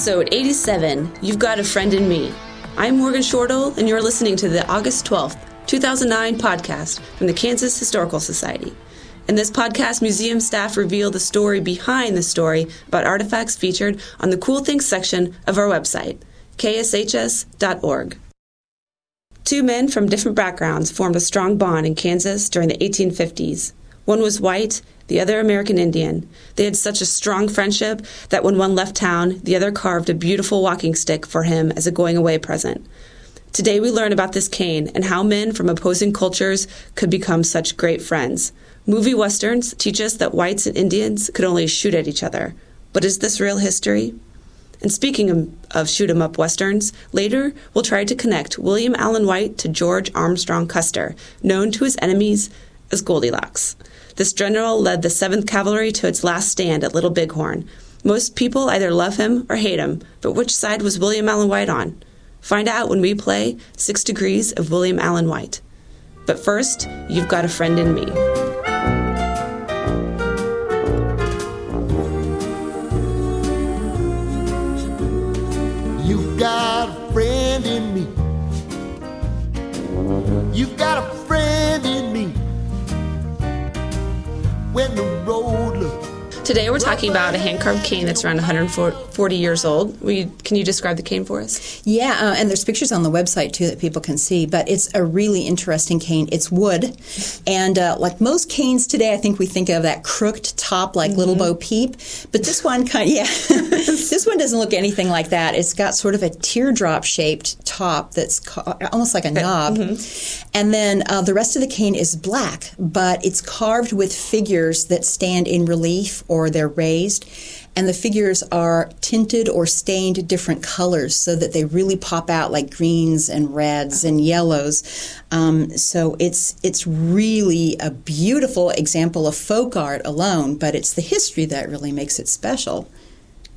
Episode 87 You've Got a Friend in Me. I'm Morgan Shortle, and you're listening to the August 12th, 2009 podcast from the Kansas Historical Society. In this podcast, museum staff reveal the story behind the story about artifacts featured on the Cool Things section of our website, kshs.org. Two men from different backgrounds formed a strong bond in Kansas during the 1850s. One was white, the other American Indian. They had such a strong friendship that when one left town, the other carved a beautiful walking stick for him as a going away present. Today we learn about this cane and how men from opposing cultures could become such great friends. Movie westerns teach us that whites and Indians could only shoot at each other. But is this real history? And speaking of shoot 'em up westerns, later we'll try to connect William Allen White to George Armstrong Custer, known to his enemies as Goldilocks. This general led the 7th Cavalry to its last stand at Little Bighorn. Most people either love him or hate him, but which side was William Allen White on? Find out when we play Six Degrees of William Allen White. But first, you've got a friend in me. You've got a friend in me. You've got a When the road Today we're talking about a hand carved cane that's around 140 years old. You, can you describe the cane for us? Yeah, uh, and there's pictures on the website too that people can see. But it's a really interesting cane. It's wood, and uh, like most canes today, I think we think of that crooked top, like Little Bo Peep. But this one kind, yeah, this one doesn't look anything like that. It's got sort of a teardrop shaped top that's ca- almost like a knob, and then uh, the rest of the cane is black, but it's carved with figures that stand in relief or they're raised and the figures are tinted or stained different colors so that they really pop out like greens and reds and yellows. Um, so it's it's really a beautiful example of folk art alone, but it's the history that really makes it special.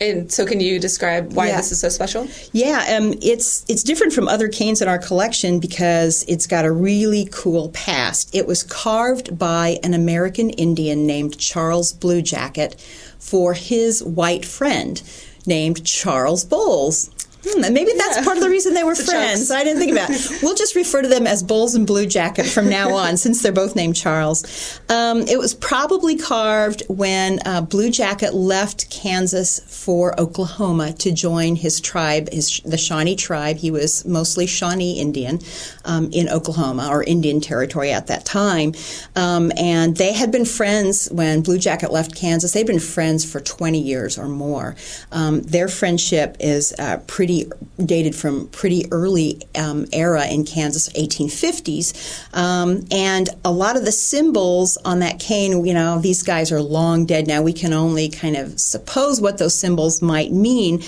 And so, can you describe why Yeah. this is so special? Yeah, um, it's it's different from other canes in our collection because it's got a really cool past. It was carved by an American Indian named Charles Bluejacket for his white friend named Charles Bowles. Hmm, maybe that's part of the reason they were The friends. I didn't think about it. We'll just refer to them as Bowles and Blue Jacket from now on, since they're both named Charles. Um, it was probably carved when uh, Bluejacket left Kansas for Oklahoma to join his tribe, his, the Shawnee tribe. He was mostly Shawnee Indian um, in Oklahoma or Indian Territory at that time, um, and they had been friends when Blue Jacket left Kansas. They'd been friends for 20 years or more. Um, their friendship is uh, pretty dated from pretty early um, era in Kansas, 1850s, um, and a lot of the symbols on that cane, you know, these guys are long dead now. We can only kind of suppose what those symbols might mean,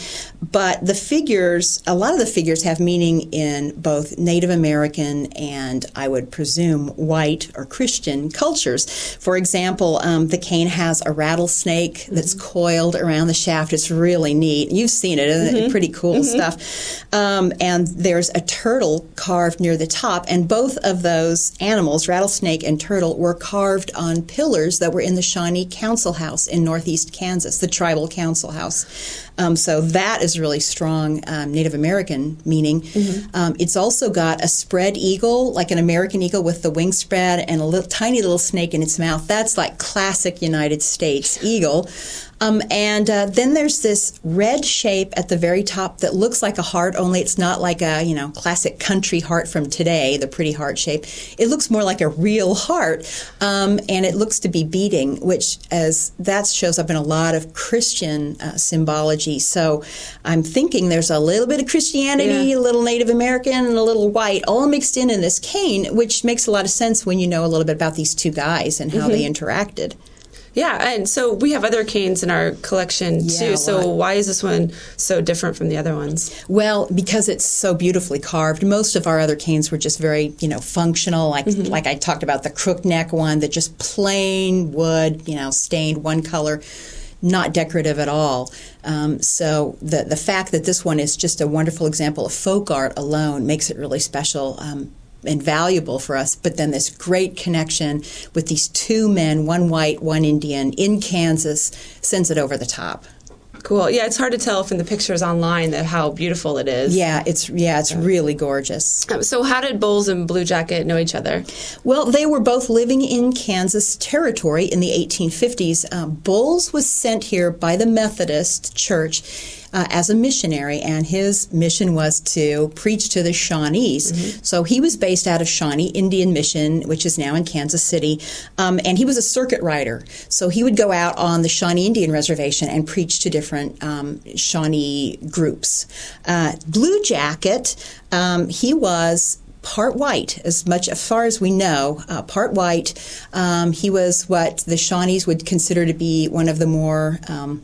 but the figures, a lot of the figures have meaning in both Native American and I would presume white or Christian cultures. For example, um, the cane has a rattlesnake that's coiled around the shaft. It's really neat. You've seen it, isn't it? Pretty cool stuff. Um, and there's a turtle carved near the top, and both of those animals, rattlesnake and turtle, were carved on pillars that were in the Shawnee Council House in northeast Kansas, the tribal council house. Um, so that is really strong um, Native American meaning. Um, it's also got a spread eagle, like an American eagle with the wing spread, and a little tiny little snake in its mouth. That's like classic United States eagle. Um, and uh, then there's this red shape at the very top that looks like a heart, only it's not like a you know classic country heart from today, the pretty heart shape. It looks more like a real heart, um, and it looks to be beating, which as that shows up in a lot of Christian uh, symbology. So I'm thinking there's a little bit of Christianity, Yeah. a little Native American, and a little white, all mixed in in this cane, which makes a lot of sense when you know a little bit about these two guys and how they mm-hmm. interacted. Yeah, and so we have other canes in our collection Yeah, too. So why is this one so different from the other ones? Well, because it's so beautifully carved. Most of our other canes were just very, you know, functional. Like mm-hmm. like I talked about the crook neck one, that just plain wood, you know, stained one color, not decorative at all. Um, so the the fact that this one is just a wonderful example of folk art alone makes it really special. Um, and valuable for us, but then this great connection with these two men, one white, one Indian, in Kansas, sends it over the top. Cool. Yeah, it's hard to tell from the pictures online that how beautiful it is. Yeah, it's yeah, it's really gorgeous. Um, So how did Bowles and Blue Jacket know each other? Well, they were both living in Kansas Territory in the 1850s. Um, Bowles was sent here by the Methodist Church uh, as a missionary, and his mission was to preach to the Shawnees. So he was based out of Shawnee Indian Mission, which is now in Kansas City, um, and he was a circuit rider. So he would go out on the Shawnee Indian Reservation and preach to different um, Shawnee groups. Uh, Blue Jacket, um, he was part white, as much as far as we know, uh, part white. Um, he was what the Shawnees would consider to be one of the more. Um,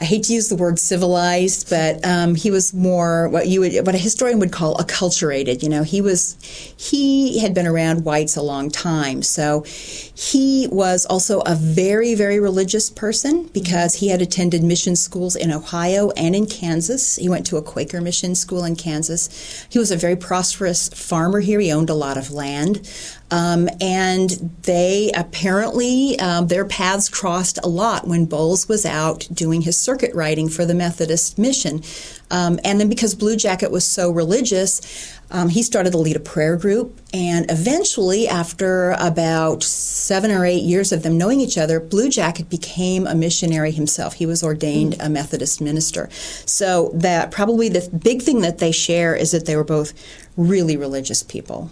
I hate to use the word civilized, but um, he was more what you would, what a historian would call acculturated. You know, he was, he had been around whites a long time, so he was also a very, very religious person because he had attended mission schools in Ohio and in Kansas. He went to a Quaker mission school in Kansas. He was a very prosperous farmer here. He owned a lot of land. Um, and they apparently, um, their paths crossed a lot when Bowles was out doing his circuit riding for the Methodist mission. Um, and then because Blue Jacket was so religious, um, he started to lead a prayer group. And eventually, after about seven or eight years of them knowing each other, Blue Jacket became a missionary himself. He was ordained a Methodist minister. So, that probably the big thing that they share is that they were both really religious people.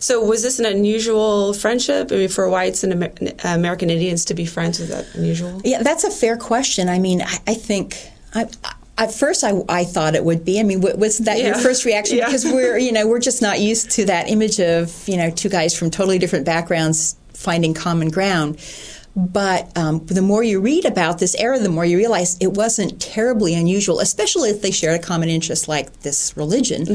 So was this an unusual friendship? I mean, for whites and Amer- American Indians to be friends, was that unusual? Yeah, that's a fair question. I mean, I, I think I, at first I, I thought it would be. I mean, was that your first reaction? Yeah. Because we're you know we're just not used to that image of you know two guys from totally different backgrounds finding common ground. But um, the more you read about this era, the more you realize it wasn't terribly unusual, especially if they shared a common interest like this religion.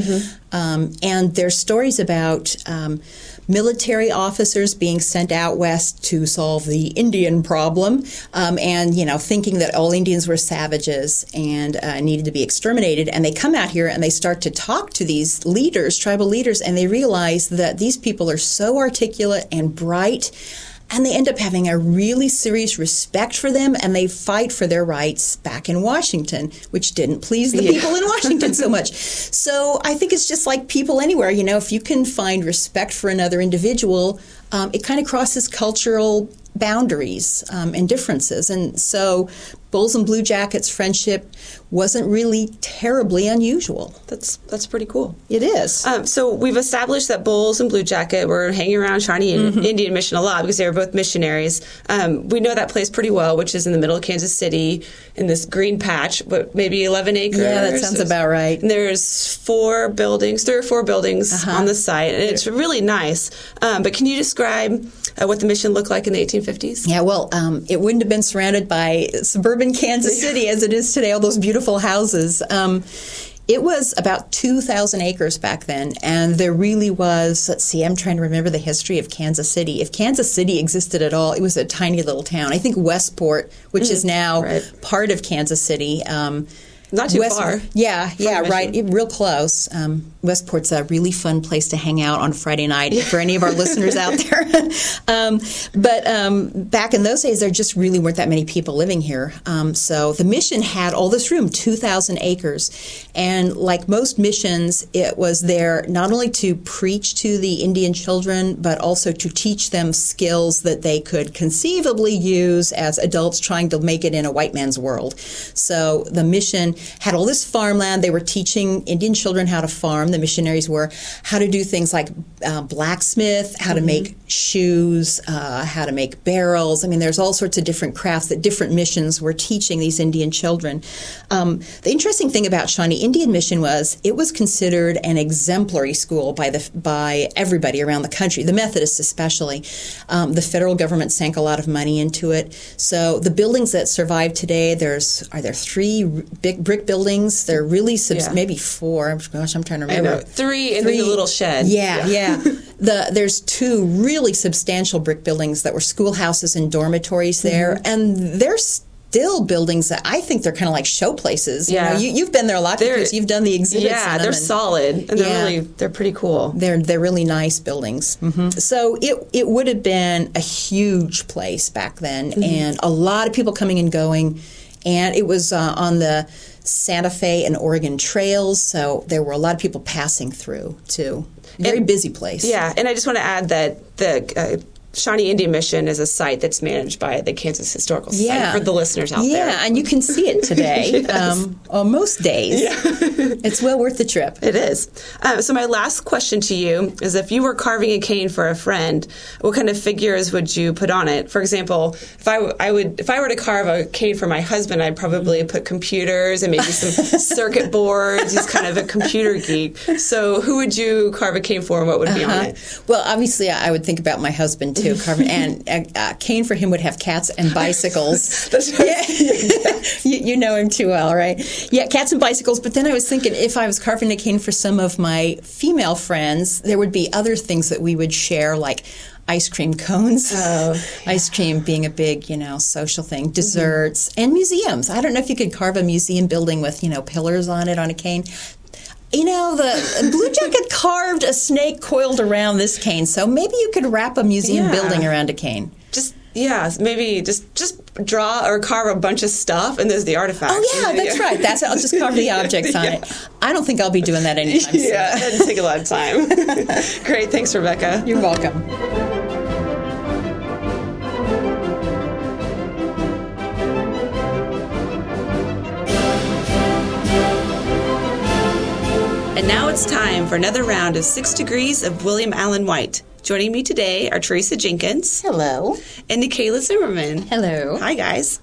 Um, and there's stories about um, military officers being sent out west to solve the Indian problem, um, and you know thinking that all Indians were savages and uh, needed to be exterminated. And they come out here and they start to talk to these leaders, tribal leaders, and they realize that these people are so articulate and bright and they end up having a really serious respect for them and they fight for their rights back in Washington, which didn't please the Yeah. people in Washington so much. So I think it's just like people anywhere, you know, if you can find respect for another individual, um, it kind of crosses cultural boundaries um, and differences. And so Bowles and Blue Jackets friendship wasn't really terribly unusual. That's that's pretty cool. It is. Um, so we've established that Bowles and Blue Jacket were hanging around Shawnee Mm-hmm. Indian Mission a lot because they were both missionaries. Um, we know that place pretty well, which is in the middle of Kansas City in this green patch, but maybe 11 acres. Yeah, that sounds about right. And there's four buildings, three or four buildings Uh-huh. on the site, and it's really nice. Um, but can you describe uh, what the mission looked like in the 1850s? Yeah, well, um, it wouldn't have been surrounded by suburban Kansas City as it is today, all those beautiful houses. Um, it was about 2,000 acres back then, and there really was, let's see, I'm trying to remember the history of Kansas City. If Kansas City existed at all, it was a tiny little town. I think Westport, which is now right. part of Kansas City, um, Not too far. Yeah, yeah, right. It- real close. Um, Westport's a really fun place to hang out on Friday night for any of our listeners out there. um, but um, back in those days, there just really weren't that many people living here. Um, so the mission had all this room, 2,000 acres. And like most missions, it was there not only to preach to the Indian children, but also to teach them skills that they could conceivably use as adults trying to make it in a white man's world. So the mission had all this farmland. They were teaching Indian children how to farm. The missionaries were how to do things like uh, blacksmith, how to make shoes, uh, how to make barrels. I mean, there's all sorts of different crafts that different missions were teaching these Indian children. Um, the interesting thing about Shawnee Indian Mission was it was considered an exemplary school by the by everybody around the country, the Methodists especially. Um, the federal government sank a lot of money into it. So the buildings that survive today, there's are there three big brick buildings? They're really subs- Yeah. maybe four. Gosh, I'm trying to remember. Three and then the little shed. Yeah, yeah. the there's two really substantial brick buildings that were schoolhouses and dormitories there, Mm-hmm. and they're still buildings that I think they're kind of like show places. You Yeah. know, you, you've been there a lot They're- because you've done the exhibits. Yeah, they're and- solid and they're Yeah. really they're pretty cool. they're they're really nice buildings. So it it would have been a huge place back then, and a lot of people coming and going. and it was uh, on the Santa Fe and Oregon trails, so there were a lot of people passing through too. Very And- busy place. Yeah, and I just want to add that the uh, Shawnee Indian Mission is a site that's managed by the Kansas Historical Society Yeah. for the listeners out yeah, there. Yeah, and you can see it today um, on most days. it's well worth the trip. It is. Um, so my last question to you is: If you were carving a cane for a friend, what kind of figures would you put on it? For example, if I, I would if I were to carve a cane for my husband, I'd probably put computers and maybe some circuit boards. He's kind of a computer geek. So who would you carve a cane for, and what would be on it? Well, obviously, I I would think about my husband too, Carmen. and uh, uh, cane for him would have cats and bicycles. That's right. Yeah. you, you know him too well, right? Yeah, cats and bicycles. But then I was thinking if I was carving a cane for some of my female friends, there would be other things that we would share, like ice cream cones. Oh, Ice cream being a big, you know, social thing. Desserts and museums. I don't know if you could carve a museum building with, you know, pillars on it on a cane. You know, the Blue Jacket carved a snake coiled around this cane, so maybe you could wrap a museum Yeah. building around a cane. Just yeah, maybe just just draw or carve a bunch of stuff, and there's the artifact. Oh yeah, that's right. That's. I'll just carve the objects on Yeah. it. I don't think I'll be doing that anytime soon. Yeah, doesn't take a lot of time. Great, thanks, Rebecca. You're welcome. And now it's time for another round of Six Degrees of William Allen White. Joining me today are Teresa Jenkins Hello. and Nikayla Zimmerman. Hello. Hi, guys.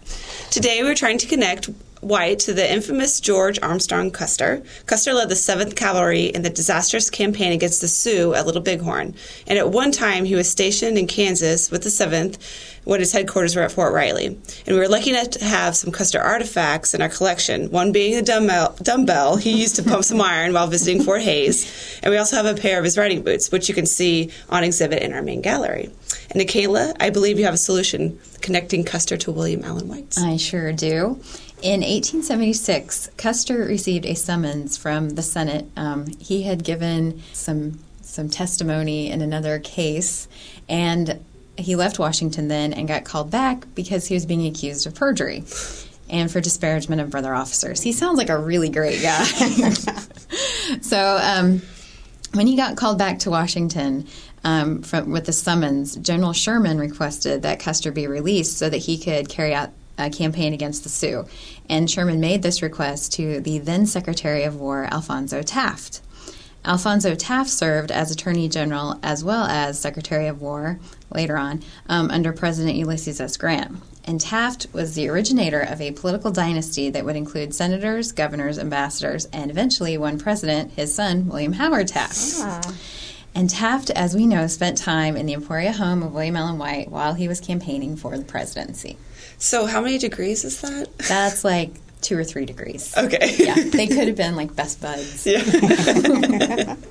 Today we're trying to connect White to the infamous George Armstrong Custer. Custer led the 7th Cavalry in the disastrous campaign against the Sioux at Little Bighorn. And at one time, he was stationed in Kansas with the 7th when his headquarters were at Fort Riley. And we were lucky enough to have some Custer artifacts in our collection, one being a dumbbell, dumbbell he used to pump some iron while visiting Fort Hays. And we also have a pair of his riding boots, which you can see on exhibit in our main gallery. And Nikayla, I believe you have a solution connecting Custer to William Allen White. I sure do. In 1876, Custer received a summons from the Senate. Um, he had given some some testimony in another case, and he left Washington then and got called back because he was being accused of perjury and for disparagement of brother officers. He sounds like a really great guy. so. Um, when he got called back to Washington um, from, with the summons, General Sherman requested that Custer be released so that he could carry out a campaign against the Sioux. And Sherman made this request to the then Secretary of War, Alphonso Taft. Alphonso Taft served as Attorney General as well as Secretary of War later on um, under President Ulysses S. Grant. And Taft was the originator of a political dynasty that would include senators, governors, ambassadors, and eventually one president, his son, William Howard Taft. And Taft, as we know, spent time in the Emporia home of William Allen White while he was campaigning for the presidency. So, how many degrees is that? That's like two or three degrees. Okay. Yeah, they could have been like best buds. Yeah.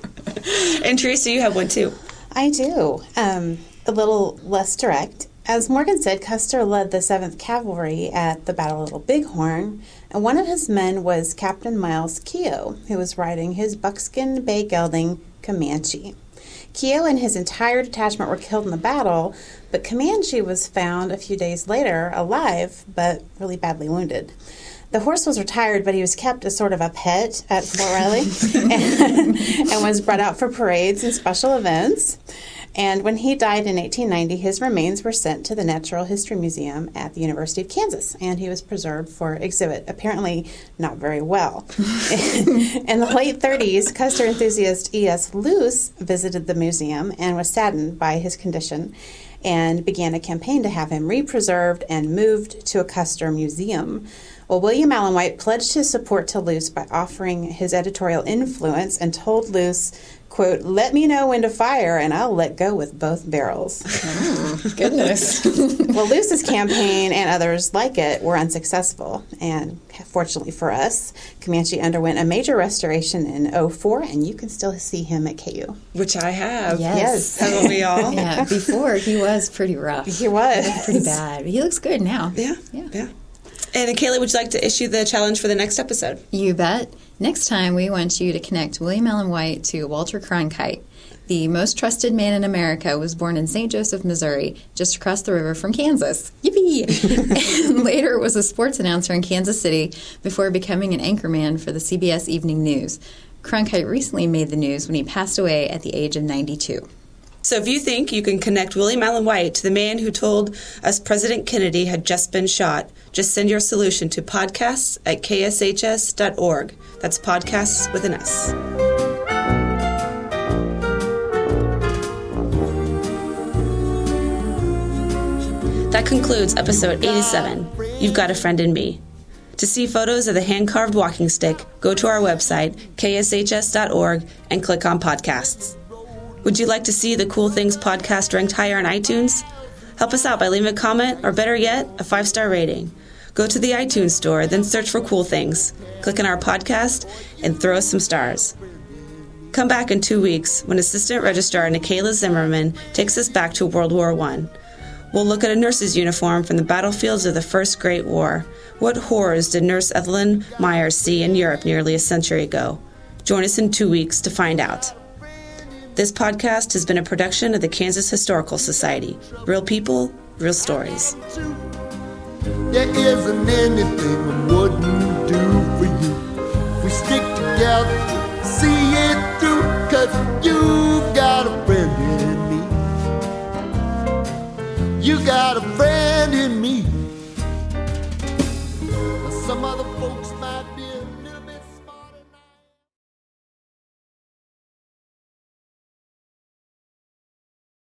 And Teresa, you have one too. I do. Um, a little less direct. As Morgan said, Custer led the 7th Cavalry at the Battle of Little Bighorn, and one of his men was Captain Miles Keogh, who was riding his buckskin bay gelding Comanche. Keogh and his entire detachment were killed in the battle, but Comanche was found a few days later alive, but really badly wounded. The horse was retired, but he was kept as sort of a pet at Fort Riley and, and was brought out for parades and special events. And when he died in 1890, his remains were sent to the Natural History Museum at the University of Kansas, and he was preserved for exhibit, apparently not very well. in the late 30s, Custer enthusiast E.S. Luce visited the museum and was saddened by his condition and began a campaign to have him re-preserved and moved to a Custer museum. Well, William Allen White pledged his support to Luce by offering his editorial influence and told Luce, quote, let me know when to fire and I'll let go with both barrels. Hmm, goodness. well, Luce's campaign and others like it were unsuccessful. And fortunately for us, Comanche underwent a major restoration in 04 and you can still see him at KU. Which I have. Yes. Haven't we all? yeah, before he was pretty rough. He was. Pretty bad. But he looks good now. Yeah. Yeah. Yeah. And Kayla, would you like to issue the challenge for the next episode? You bet. Next time, we want you to connect William Allen White to Walter Cronkite. The most trusted man in America was born in St. Joseph, Missouri, just across the river from Kansas. Yippee! later was a sports announcer in Kansas City before becoming an anchorman for the CBS Evening News. Cronkite recently made the news when he passed away at the age of 92. So if you think you can connect William Allen White to the man who told us President Kennedy had just been shot, just send your solution to podcasts at kshs.org. That's podcasts with an S. That concludes episode 87 You've Got a Friend in Me. To see photos of the hand carved walking stick, go to our website, kshs.org, and click on podcasts. Would you like to see the Cool Things podcast ranked higher on iTunes? Help us out by leaving a comment, or better yet, a five star rating. Go to the iTunes store, then search for Cool Things. Click on our podcast and throw us some stars. Come back in two weeks when Assistant Registrar Nikayla Zimmerman takes us back to World War I. We'll look at a nurse's uniform from the battlefields of the First Great War. What horrors did Nurse Evelyn Myers see in Europe nearly a century ago? Join us in two weeks to find out. This podcast has been a production of the Kansas Historical Society. Real people, real stories. There isn't anything I wouldn't do for you. We stick together, see it through, cause you've got a friend in me. You got a friend in me.